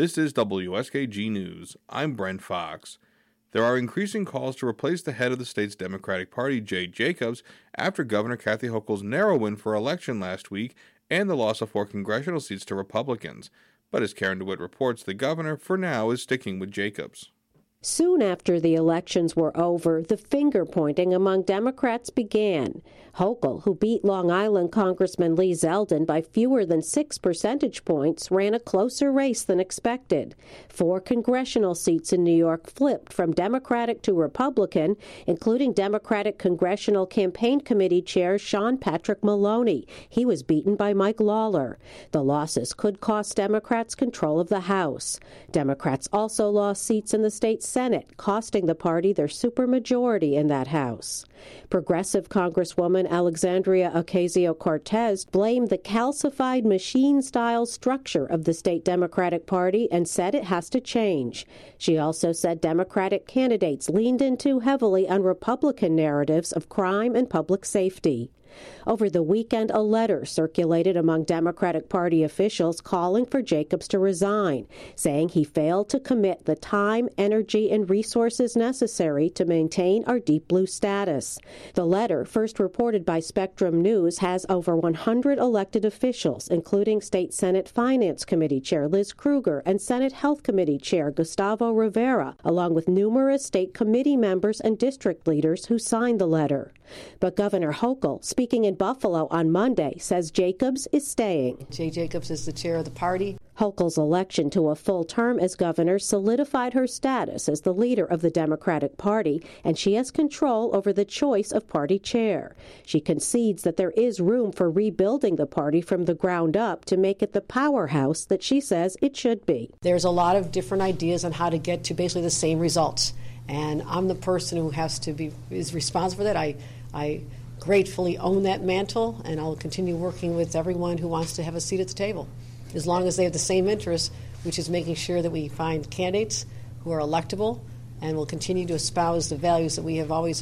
This is WSKG News. I'm Brent Fox. There are increasing calls to replace the head of the state's Democratic Party, Jay Jacobs, after Governor Kathy Hochul's narrow win for election last week and the loss of four congressional seats to Republicans. But as Karen DeWitt reports, the governor, for now, is sticking with Jacobs. Soon after the elections were over, the finger pointing among Democrats began. Hochul, who beat Long Island Congressman Lee Zeldin by fewer than six percentage points, ran a closer race than expected. Four congressional seats in New York flipped from Democratic to Republican, including Democratic Congressional Campaign Committee Chair Sean Patrick Maloney. He was beaten by Mike Lawler. The losses could cost Democrats control of the House. Democrats also lost seats in the state Senate, costing the party their supermajority in that House. Progressive Congresswoman Alexandria Ocasio Cortez blamed the calcified machine style structure of the state Democratic Party and said it has to change. She also said Democratic candidates leaned in too heavily on Republican narratives of crime and public safety. Over the weekend, a letter circulated among Democratic Party officials calling for Jacobs to resign, saying he failed to commit the time, energy, and resources necessary to maintain our deep blue status. The letter, first reported by Spectrum News, has over 100 elected officials, including State Senate Finance Committee Chair Liz Krueger and Senate Health Committee Chair Gustavo Rivera, along with numerous state committee members and district leaders who signed the letter. But Governor Hochul, speaking in Buffalo on Monday, says Jacobs is staying. Jay Jacobs is the chair of the party. Hochul's election to a full term as governor solidified her status as the leader of the Democratic Party, and she has control over the choice of party chair. She concedes that there is room for rebuilding the party from the ground up to make it the powerhouse that she says it should be. There's a lot of different ideas on how to get to basically the same results. And I'm the person who has to be is responsible for that. I I gratefully own that mantle, and I'll continue working with everyone who wants to have a seat at the table, as long as they have the same interests, which is making sure that we find candidates who are electable and will continue to espouse the values that we have always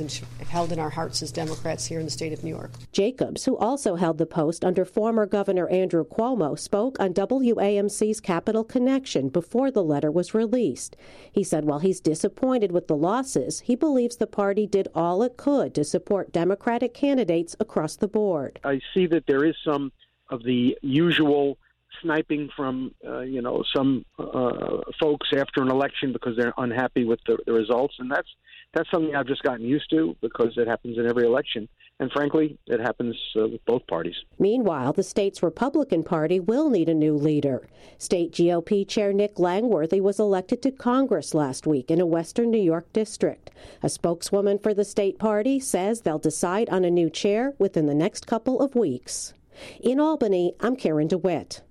held in our hearts as Democrats here in the state of New York. Jacobs, who also held the post under former Governor Andrew Cuomo, spoke on WAMC's Capital Connection before the letter was released. He said while he's disappointed with the losses, he believes the party did all it could to support Democratic candidates across the board. I see that there is some of the usual sniping from uh, you know some uh, folks after an election because they're unhappy with the, the results, and that's that's something I've just gotten used to because it happens in every election. And frankly, it happens uh, with both parties. Meanwhile, the state's Republican Party will need a new leader. State GOP Chair Nick Langworthy was elected to Congress last week in a Western New York district. A spokeswoman for the state party says they'll decide on a new chair within the next couple of weeks. In Albany, I'm Karen DeWitt.